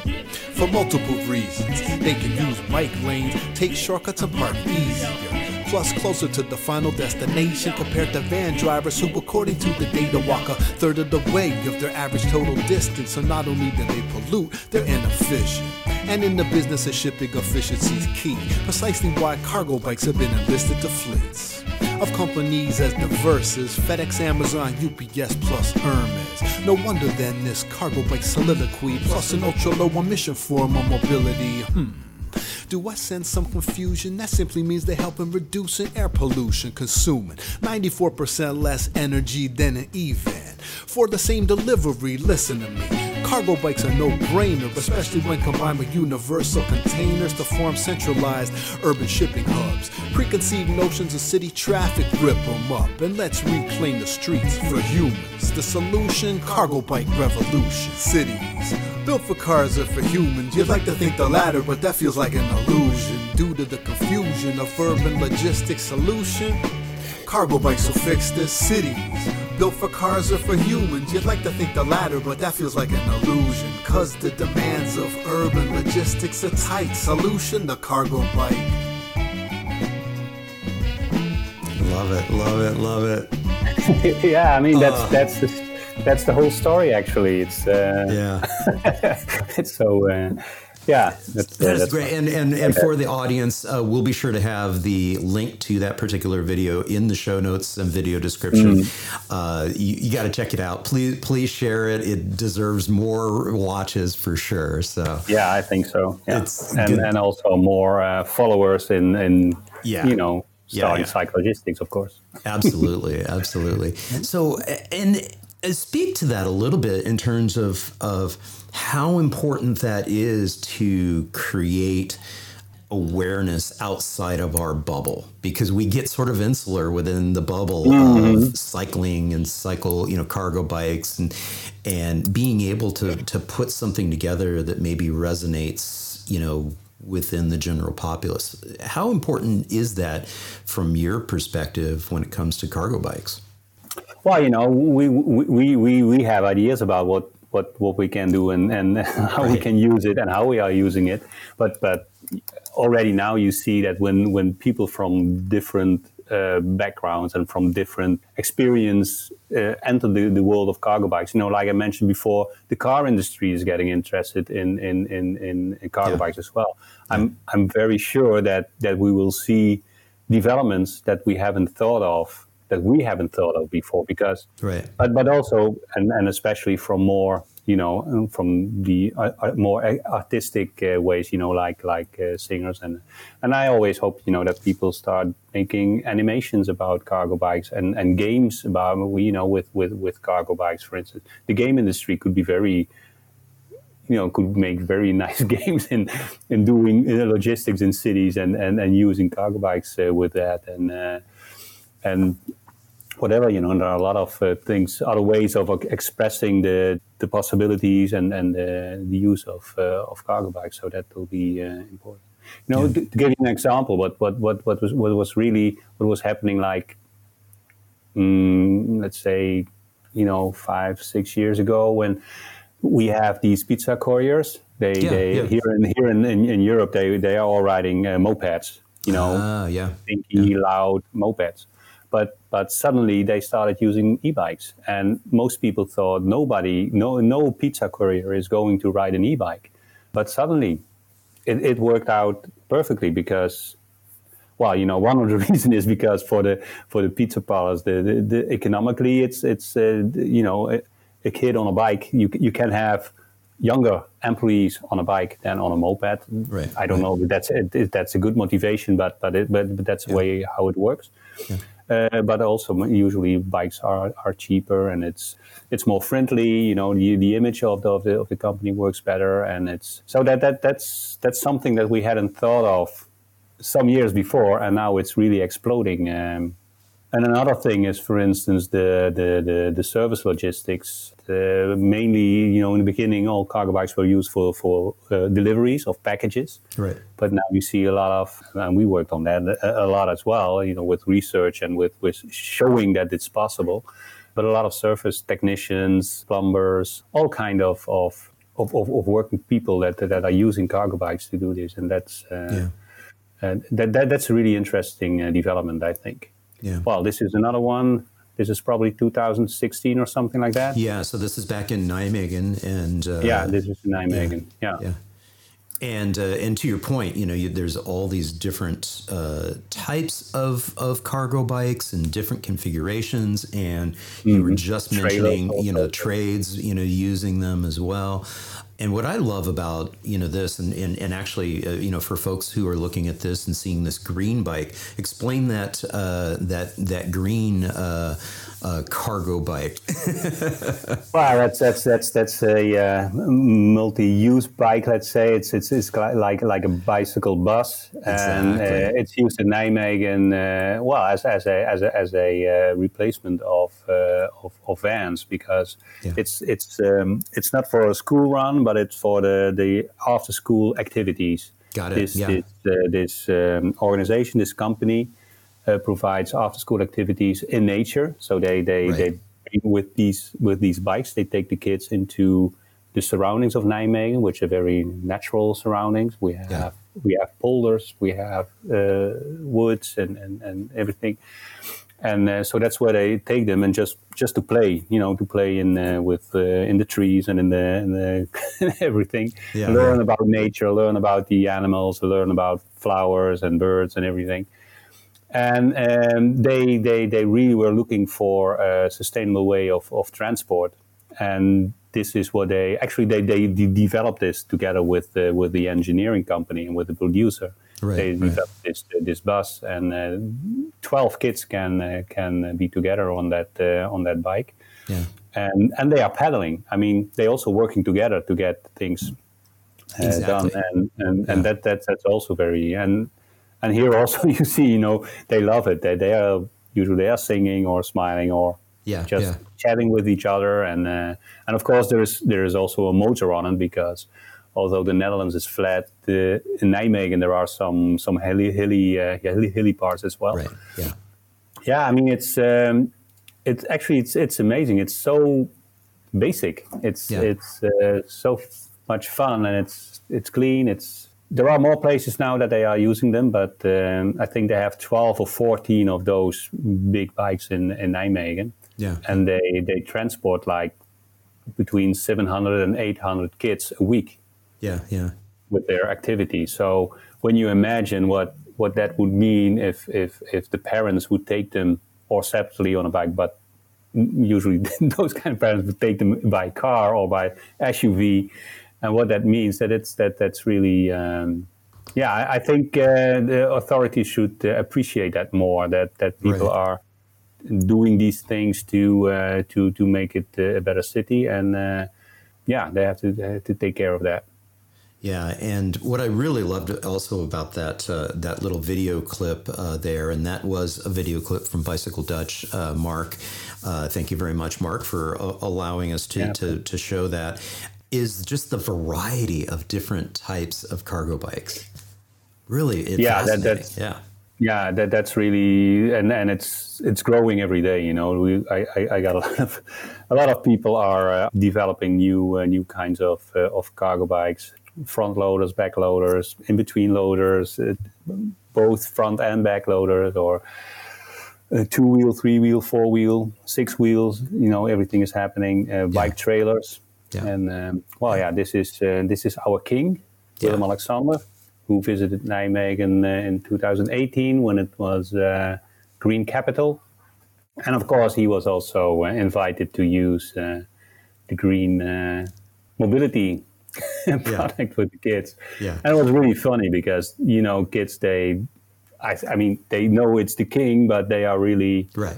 For multiple reasons they can use bike lanes take shortcuts and park easier plus closer to the final destination compared to van drivers who according to the data walk a third of the way of their average total distance so not only do they pollute they're inefficient and in the business of shipping, efficiency is key. Precisely why cargo bikes have been enlisted to fleets of companies as diverse as FedEx, Amazon, UPS, plus Hermes. No wonder then this cargo bike soliloquy plus an ultra low emission form of mobility. Hmm. Do I sense some confusion? That simply means they're helping reducing air pollution, consuming 94% less energy than an e-van. For the same delivery, listen to me. Cargo bikes are no brainer, especially when combined with universal containers to form centralized urban shipping hubs. Preconceived notions of city traffic rip them up, and let's reclaim the streets for humans. The solution cargo bike revolution. Cities built for cars or for humans. You'd like to think the latter, but that feels like an illusion due to the confusion of urban logistics solution. Cargo bikes will fix this. Cities built for cars or for humans. You'd like to think the latter, but that feels like an illusion. Cause the demands of urban logistics are tight solution. The cargo bike. Love it. Love it. Love it. yeah, I mean that's Uh. that's the that's the whole story. Actually, it's uh, Yeah. it's so uh, yeah. That's, That is that's great. And and, and for the audience, uh, we'll be sure to have the link to that particular video in the show notes and video description. Uh, you you got to check it out. Please please share it. It deserves more watches for sure. So Yeah, I think so. Yeah. It's and good. and also more uh, followers in in Yeah. you know starting yeah. cyclogistics, of course. absolutely, absolutely. So and Uh, speak to that a little bit in terms of of how important that is to create awareness outside of our bubble. Because we get sort of insular within the bubble of mm-hmm. cycling and cycle you know cargo bikes and and being able to to put something together that maybe resonates you know within the general populace. How important is that from your perspective when it comes to cargo bikes Well, you know, we we, we, we, have ideas about what, what, what we can do and, and how we can use it and how we are using it. But but already now you see that when, when people from different uh, backgrounds and from different experience uh, enter the, the world of cargo bikes, you know, like I mentioned before, the car industry is getting interested in in, in, in, in cargo Yeah. bikes as well. I'm I'm very sure that that we will see developments that we haven't thought of that we haven't thought of before because Right. but but also and, and especially from more you know from the uh, uh, more artistic uh, ways you know like like uh, singers. And and I always hope you know that people start making animations about cargo bikes and and games about you know with with with cargo bikes for instance. The game industry could be very you know could make very nice games in in doing logistics in cities and and, and using cargo bikes uh, with that. And uh, and whatever you know there are a lot of uh, things other ways of expressing the the possibilities and and the use of of cargo bikes so that will be important you know yeah. to, to, give you an example what what what what was what was really what was happening like um, let's say you know five six years ago when we have these pizza couriers. They, yeah, they yeah. here in here in, in, in, Europe they they are all riding uh, mopeds. You know, uh, yeah, stinky, yeah. loud mopeds. But but suddenly they started using e-bikes, and most people thought nobody, no no pizza courier is going to ride an e-bike. But suddenly, it, it worked out perfectly because well, you know, one of the reasons is because for the for the pizza parlors, the, the, the economically, it's it's uh, you know a kid on a bike, you you can have younger employees on a bike than on a moped. Right. I don't right. know, but that's it, that's a good motivation, but but it, but, but that's the yeah. way how it works. Yeah. Uh, but also usually bikes are, are cheaper and it's it's more friendly. You know, the, the image of the, of the of the company works better, and it's so that that that's that's something that we hadn't thought of some years before, and now it's really exploding. Um, and another thing is, for instance, the the the, the service logistics. Uh, mainly, you know, in the beginning, all cargo bikes were used for for uh, deliveries of packages. Right. But now you see a lot of, and we worked on that a, a lot as well. You know, with research and with with showing that it's possible. But a lot of surface technicians, plumbers, all kind of of of, of, of working people that that are using cargo bikes to do this, and that's uh, yeah. and that, that that's a really interesting uh, development, I think. Yeah. Well, this is another one. This is probably 2016 or something like that. Yeah. So this is back in Nijmegen, and uh, yeah, this is Nijmegen. Yeah. Yeah. And uh, and to your point, you know, you, there's all these different uh, types of, of cargo bikes and different configurations, and mm-hmm. you were mm-hmm. just mentioning, you know, trades, you know, using them as well. And what I love about you know this, and and, and actually uh, you know for folks who are looking at this and seeing this green bike, explain that uh, that that green uh, uh, cargo bike. well, that's that's that's that's a uh, multi-use bike. Let's say it's it's, it's like like a bicycle bus, exactly. and uh, it's used in Nijmegen. Uh, well, as, as a as a, as a uh, replacement of, uh, of, of vans because yeah. it's it's um, it's not for a school run, but it's for the the after school activities. Got it. This yeah. this, this um, organization, this company uh, provides after school activities in nature. So they they, right. they with these with these bikes they take the kids into the surroundings of Nijmegen, which are very natural surroundings. We have yeah. we have polders, we have uh, woods and, and, and everything. And uh, so that's where they take them and just, just to play, you know, to play in uh, with uh, in the trees and in the, in the everything. Yeah, learn about nature, learn about the animals, learn about flowers and birds and everything and um, they, they, they really were looking for a sustainable way of, of transport. And this is what they actually they, they developed this together with the, with the engineering company and with the producer. Right, they right. developed this this bus, and uh, twelve kids can uh, can be together on that uh, on that bike. Yeah. And and they are pedaling. I mean, they also working together to get things uh, exactly. done, and and, yeah. and that, that that's also very and and here also you see, you know, they love it. They they are usually they are singing or smiling or yeah, just yeah. chatting with each other. And uh, and of course there is there is also a motor on it because although the Netherlands is flat, the, in Nijmegen there are some some hilly hilly uh, hilly, hilly parts as well. Right. Yeah. Yeah. I mean it's um, it's actually it's it's amazing. It's so basic. It's yeah. it's uh, so much fun and it's it's clean. It's there are more places now that they are using them, but um, I think they have 12 or 14 of those big bikes in, in Nijmegen. Yeah. And they, they transport like between 700 and 800 kids a week. Yeah, yeah. With their activity. So when you imagine what, what that would mean if, if, if the parents would take them or separately on a bike, but usually those kind of parents would take them by car or by SUV and what that means that it's that that's really um, yeah I, I think uh, the authorities should uh, appreciate that more that that people right. are doing these things to uh, to to make it uh, a better city and uh, yeah, they have to they have to take care of that. Yeah, and what I really loved also about that uh, that little video clip uh, there, and that was a video clip from Bicycle Dutch, uh, Mark. Uh, thank you very much, Mark, for uh, allowing us to, Yeah. to to show that. Is just the variety of different types of cargo bikes. Really, it's Yeah, that- that's- yeah. Yeah, that that's really and, and it's it's growing every day. You know, we I, I, I got a lot of a lot of people are uh, developing new uh, new kinds of uh, of cargo bikes, front loaders, back loaders, in between loaders, uh, both front and back loaders, or uh, two wheel, three wheel, four wheel, six wheels. You know, everything is happening. Uh, bike trailers, Yeah. and um, well, yeah, this is uh, this is our king, Willem Yeah. Alexander, who visited Nijmegen uh, in 2018 when it was uh, Green Capital, and of course he was also uh, invited to use uh, the green uh, product with the kids. Yeah. and it was really funny because you know kids they, I, I mean they know it's the king, but they are really Right.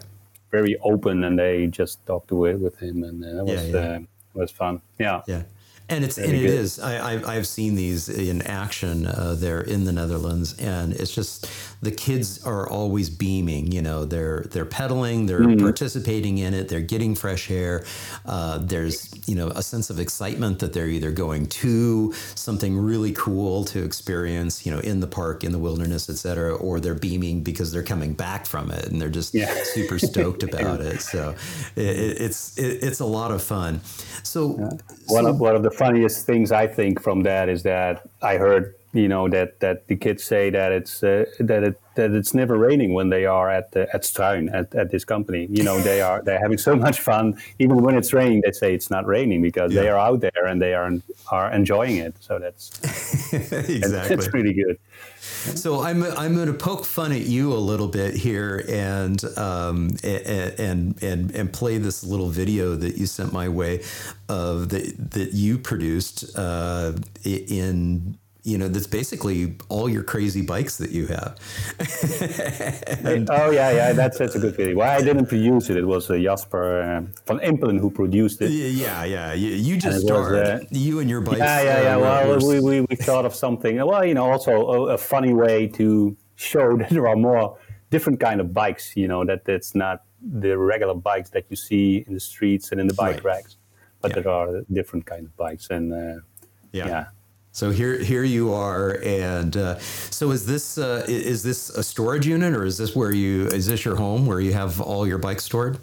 very open and they just talk to it with him, and uh, that was. Uh, was fun. Yeah. Yeah. And it's and it good. is. I, I I've seen these in action uh, there in the Netherlands, and it's just the kids are always beaming. You know, they're they're pedaling, they're Mm-hmm. participating in it, they're getting fresh air. Uh, there's you know a sense of excitement that they're either going to something really cool to experience, you know, in the park, in the wilderness, etc., or they're beaming because they're coming back from it and they're just Yeah. super stoked about it. So it, it- it's it, it's a lot of fun. So. One so- of one of the funniest things I think from that is that I heard you know that that the kids say that it's uh, that it that it's never raining when they are at the, at Struin at, at this company. You know they are they're having so much fun even when it's raining. They say it's not raining because they are out there and they are are enjoying it. So that's exactly. that's really good. So I'm I'm going to poke fun at you a little bit here and um, and and and play this little video that you sent my way of that that you produced uh, in you know that's basically all your crazy bikes that you have. oh yeah, yeah, that's that's a good video. Well, I didn't produce it. It was uh, Jasper uh, van Impelen who produced it. Yeah, yeah. You, you just started. uh, you and your bikes. Yeah, yeah, yeah. uh, Well, we, we, we thought of something. Well, you know, also a, a funny way to show that there are more different kind of bikes. You know, that it's not the regular bikes that you see in the streets and in the bike Right. racks, but Yeah. there are different kind of bikes. And uh, yeah. yeah. So here, here you are, and uh, so is this uh, is this a storage unit, or is this where you is this your home where you have all your bikes stored?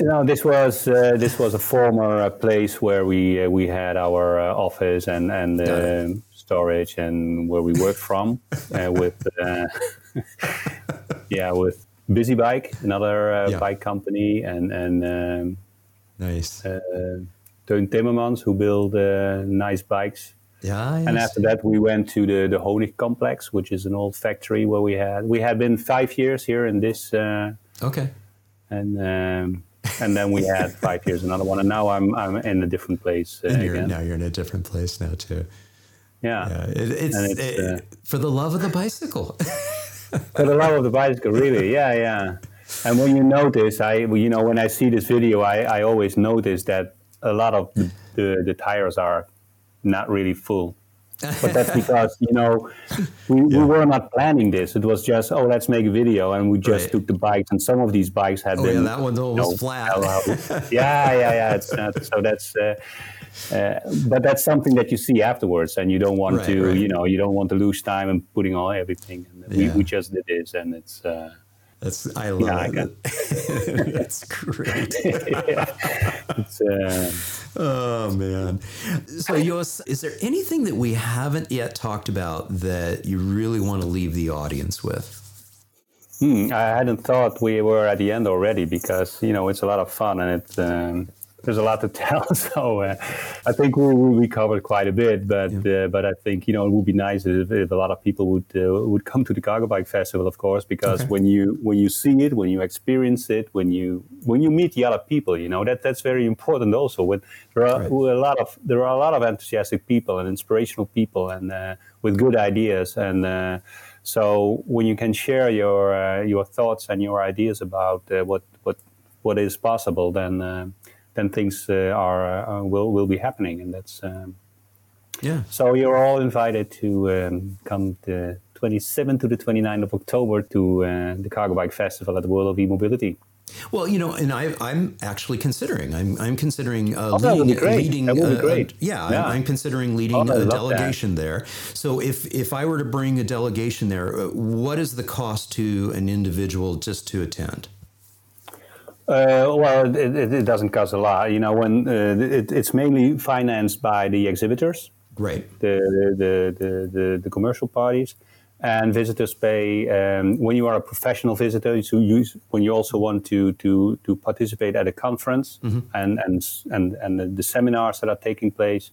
No, this was uh, this was a former uh, place where we uh, we had our uh, office and and um storage and where we worked from uh, with uh, yeah with Busy Bike, another uh, Yeah. bike company, and and um, Nice. uh, Teun Timmermans who build uh, nice bikes. Yeah. And after that, we went to the the Honig complex, which is an old factory where we had we had been five years here in this. Uh, okay. and um, and then we had five years another one, and now I'm I'm in a different place uh, And you're, again. now you're in a different place now too. Yeah, Yeah, it, it's, it's, it- uh, for the love of the bicycle. for the love of the bicycle, really. Yeah, yeah. And when you notice, I you know when I see this video, I, I always notice that a lot of the, the, the tires are not really full. But that's because you know we, we were not planning this. It was just oh let's make a video, and we just Right. took the bikes, and some of these bikes had Oh, been yeah, that one's almost flat. yeah, yeah, yeah. It's not, so that's. Uh, uh, but that's something that you see afterwards, and you don't want Right, to, right. you know, you don't want to lose time and putting all everything. And we, we just did this, and it's uh, That's I love Yeah, I it. got- That's great. it's uh, Oh man. So Jos, is there anything that we haven't yet talked about that you really want to leave the audience with? hmm, I hadn't thought we were at the end already because you know it's a lot of fun and it um, there's a lot to tell. So uh, I think we, we covered quite a bit, but uh, but I think you know it would be nice if, if a lot of people would uh, would come to the Cargo Bike Festival, of course, because Okay. when you when you see it, when you experience it, when you when you meet the other people, you know that that's very important. Also, when there are Right. a lot of there are a lot of enthusiastic people and inspirational people and uh, with good ideas and. Uh, so when you can share your uh, your thoughts and your ideas about uh, what what what is possible, then uh, then things uh, are uh, will will be happening, and that's um, Yeah. so you're all invited to um, come the 27th to the 29th of October to uh, the Cargo Bike Festival at the World of E-Mobility. Well, you know, and I, I'm actually considering. I'm, I'm considering uh, Oh, leading. leading uh, yeah, Yeah. I'm, I'm considering leading Oh, a love that. delegation there. So, if if I were to bring a delegation there, what is the cost to an individual just to attend? Uh, well, it, it, it doesn't cost a lot. You know, when uh, it, it's mainly financed by the exhibitors, Right. the the, the, the, the commercial parties, and visitors pay. Um, when you are a professional visitor, so you, when you also want to to, to participate at a conference and and and and the, seminars that are taking place,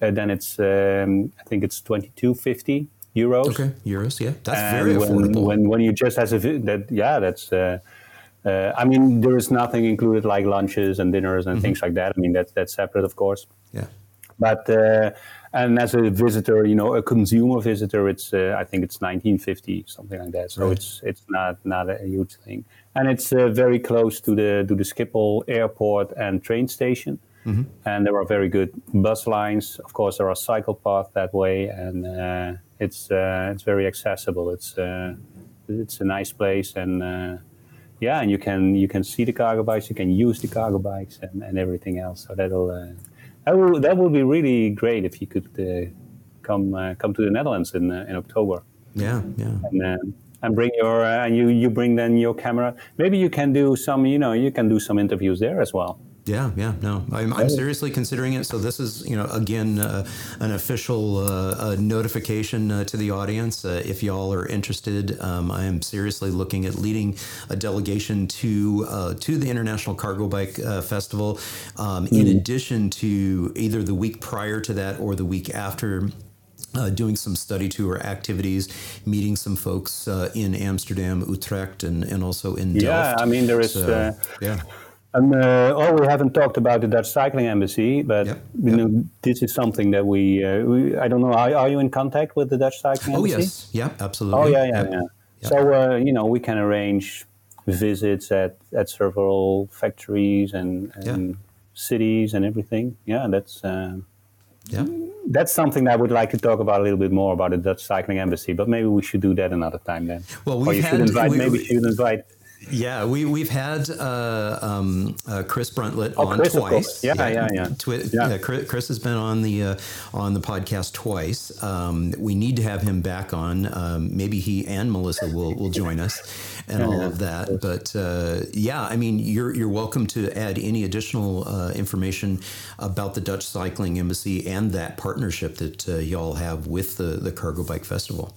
uh, then it's um, I think it's twenty two fifty euros. Okay. Euros. Yeah, that's And very when, affordable. When, when you just as a that, yeah, that's. Uh, I mean, there is nothing included like lunches and dinners and things like that. I mean, that's that's separate, of course. yeah. But uh, and as a visitor, you know, a consumer visitor, it's uh, I think it's 1950 something like that. So Right. it's it's not not a huge thing, and it's uh, very close to the to the Schiphol airport and train station. And there are very good bus lines. Of course, there are cycle paths that way, and uh, it's uh, it's very accessible. It's uh, it's a nice place, and uh, yeah, and you can you can see the cargo bikes, you can use the cargo bikes, and, and everything else. So that'll uh, that will that will be really great if you could uh, come uh, come to the Netherlands in uh, in October Yeah. Yeah. and uh, and bring your uh, and you you bring then your camera. Maybe you can do some you know you can do some interviews there as well. Yeah, yeah, no, I'm, I'm seriously considering it. So this is, you know, again, uh, an official uh, uh, notification uh, to the audience. Uh, if y'all are interested, um, I am seriously looking at leading a delegation to uh, to the International Cargo Bike uh, Festival. Um, In addition to either the week prior to that or the week after. Uh, doing some study tour activities, meeting some folks uh, in Amsterdam, Utrecht, and, and also in Delft. Yeah, I mean there is. So, uh, yeah. And uh, oh, we haven't talked about the Dutch Cycling Embassy, but Yep, you know this is something that we, uh, we I don't know. Are, are you in contact with the Dutch Cycling Oh Embassy? Oh yes, yeah, absolutely. Oh yeah, yeah, Yep. yeah. Yep. So uh, you know we can arrange visits at, at several factories and, and cities and everything. Yeah, that's uh, Yeah. that's something that I would like to talk about a little bit more about the Dutch Cycling Embassy. But maybe we should do that another time then. Well, or we've you should invite. we- maybe we- you should invite. Yeah, we we've had uh, um, uh, Chris Bruntlett Oh, on Chris, twice. course. Yeah, yeah, yeah. Twi- Yeah. yeah, Chris, Chris has been on the uh, on the podcast twice. Um, we need to have him back on. Um, maybe he and Melissa will will join us and all of that. But uh, yeah, I mean, you're you're welcome to add any additional uh, information about the Dutch Cycling Embassy and that partnership that uh, y'all have with the the Cargo Bike Festival.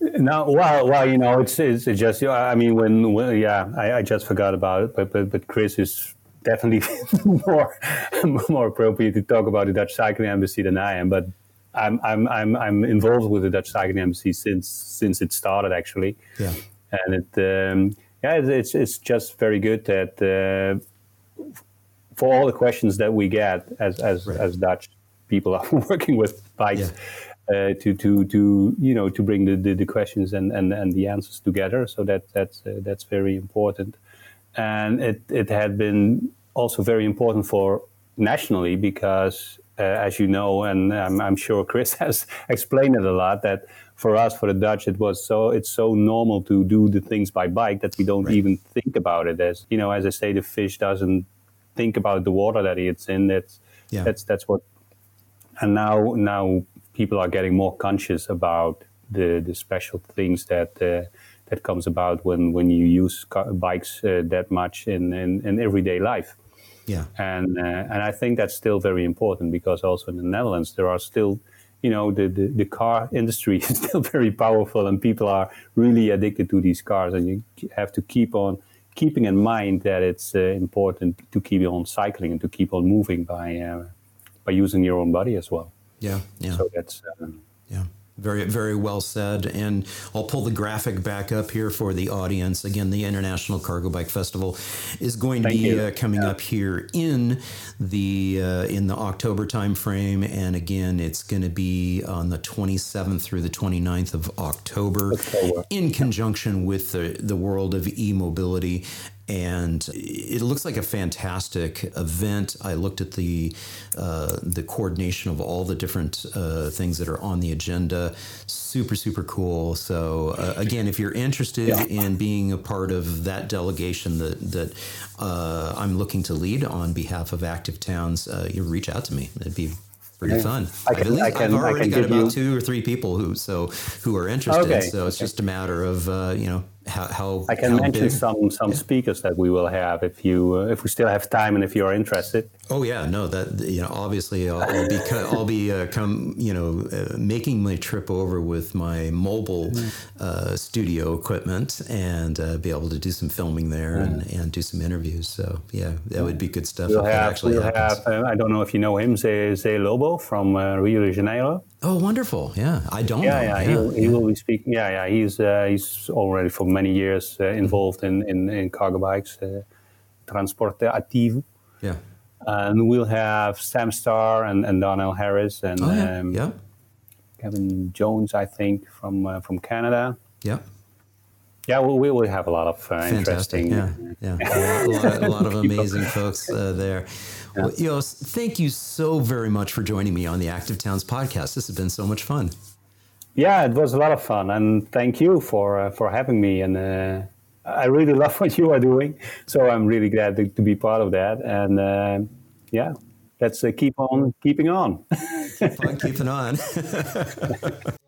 No, well, well, you know, it's it's, just. I mean, when, when yeah, I, I just forgot about it, but but but Chris is definitely more more appropriate to talk about the Dutch Cycling Embassy than I am. But I'm I'm I'm I'm involved with the Dutch Cycling Embassy since since it started actually. Yeah. and it um, yeah, it's, it's it's just very good that uh, for all the questions that we get as as Right. as Dutch people are working with bikes. Yeah. Uh, to to to you know to bring the, the, the questions and, and, and the answers together so that that's uh, that's very important and it it had been also very important for nationally because uh, as you know and I'm, I'm sure Chris has explained it a lot that for us for the Dutch it was so it's so normal to do the things by bike that we don't Right. even think about it as you know as I say the fish doesn't think about the water that it's in that's Yeah. that's that's what and now now people are getting more conscious about the the special things that uh, that comes about when when you use bikes uh, that much in, in in everyday life Yeah. and uh, and I think that's still very important because also in the Netherlands there are still you know the, the, the car industry is still very powerful and people are really addicted to these cars and you have to keep on keeping in mind that it's uh, important to keep on cycling and to keep on moving by uh, by using your own body as well Yeah. Yeah. so that's um, Yeah, very, very well said. And I'll pull the graphic back up here for the audience. Again, the International Cargo Bike Festival is going to Thank be uh, coming Yeah. up here in the uh, in the October timeframe, and again, it's going to be on the 27th through the 29th of October, October. in conjunction with the the world of e-mobility. And it looks like a fantastic event. I looked at the uh, the coordination of all the different uh, things that are on the agenda. Super, super cool. So uh, again, if you're interested yeah. in being a part of that delegation that that uh, I'm looking to lead on behalf of Active Towns, uh, you reach out to me. It'd be pretty yeah. fun. I can, I've, I can, I've already got about you... two or three people who so who are interested. Okay. So it's okay. just a matter of uh, you know how, how I can how mention big. some some yeah. speakers that we will have if you uh, if we still have time and if you are interested. Oh yeah, no, that you know, obviously I'll, I'll be I'll be uh, come you know uh, making my trip over with my mobile mm-hmm. uh, studio equipment and uh, be able to do some filming there mm. and, and do some interviews. So yeah, that would be good stuff. We'll have, actually we'll have uh, I don't know if you know him, Zé, Zé Lobo from Rio de Janeiro. Oh, wonderful! Yeah, I don't. Yeah, yeah, yeah, he'll, yeah. he will be speaking. Yeah, yeah, he's he's already for many years involved in, in in cargo bikes, transporte ativo. Yeah and we'll have Sam Starr and, and Donnell Harris and oh, yeah. Um, yeah. Kevin Jones, I think, from uh, from Canada. Yeah. Yeah, well, we will have a lot of uh, interesting. Yeah, yeah, yeah. a, lot, a, lot, of amazing folks uh, there. Well, Jos, thank you so very much for joining me on the Active Towns podcast. This has been so much fun. Yeah, it was a lot of fun, and thank you for uh, for having me. And uh, I really love what you are doing, so I'm really glad to, to be part of that. And uh, yeah, let's uh, keep on keeping on. keep on keeping on.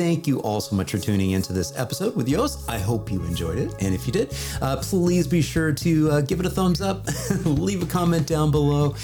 Thank you all so much for tuning into this episode with Jos. I hope you enjoyed it. And if you did, uh, please be sure to uh, give it a thumbs up, leave a comment down below,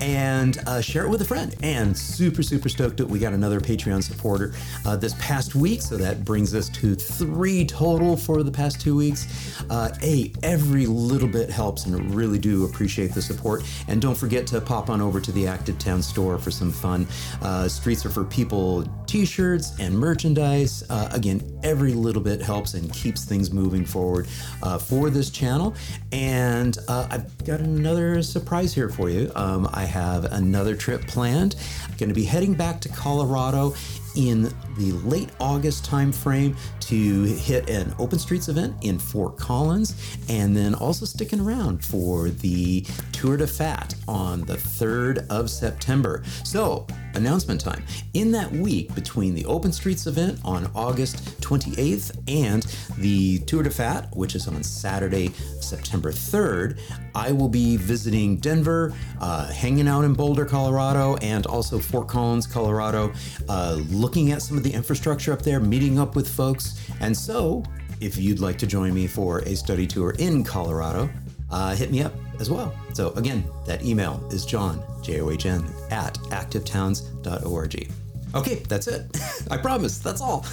and uh, share it with a friend. And super, super stoked that we got another Patreon supporter uh, this past week. So that brings us to three total for the past two weeks. Uh, a, every little bit helps, and really do appreciate the support. And don't forget to pop on over to the Active Town store for some fun. Uh, Streets are for People t shirts and merchandise. Uh, again, every little bit helps and keeps things moving forward uh, for this channel. And uh, I've got another surprise here for you. Um, I have another trip planned. I'm going to be heading back to Colorado in the late August timeframe to hit an Open Streets event in Fort Collins, and then also sticking around for the Tour de Fat on the 3rd of September. So, announcement time. In that week between the Open Streets event on August 28th and the Tour de Fat, which is on Saturday, September 3rd, I will be visiting Denver, uh, hanging out in Boulder, Colorado, and also Fort Collins, Colorado, uh, looking at some of the infrastructure up there, meeting up with folks. And so, if you'd like to join me for a study tour in Colorado, uh, hit me up as well. So, again, that email is john, J O H N, at activetowns.org. Okay, that's it. I promise. That's all.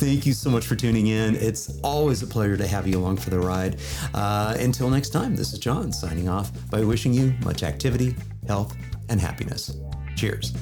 Thank you so much for tuning in. It's always a pleasure to have you along for the ride. Uh, until next time, this is John signing off by wishing you much activity, health, and happiness. Cheers.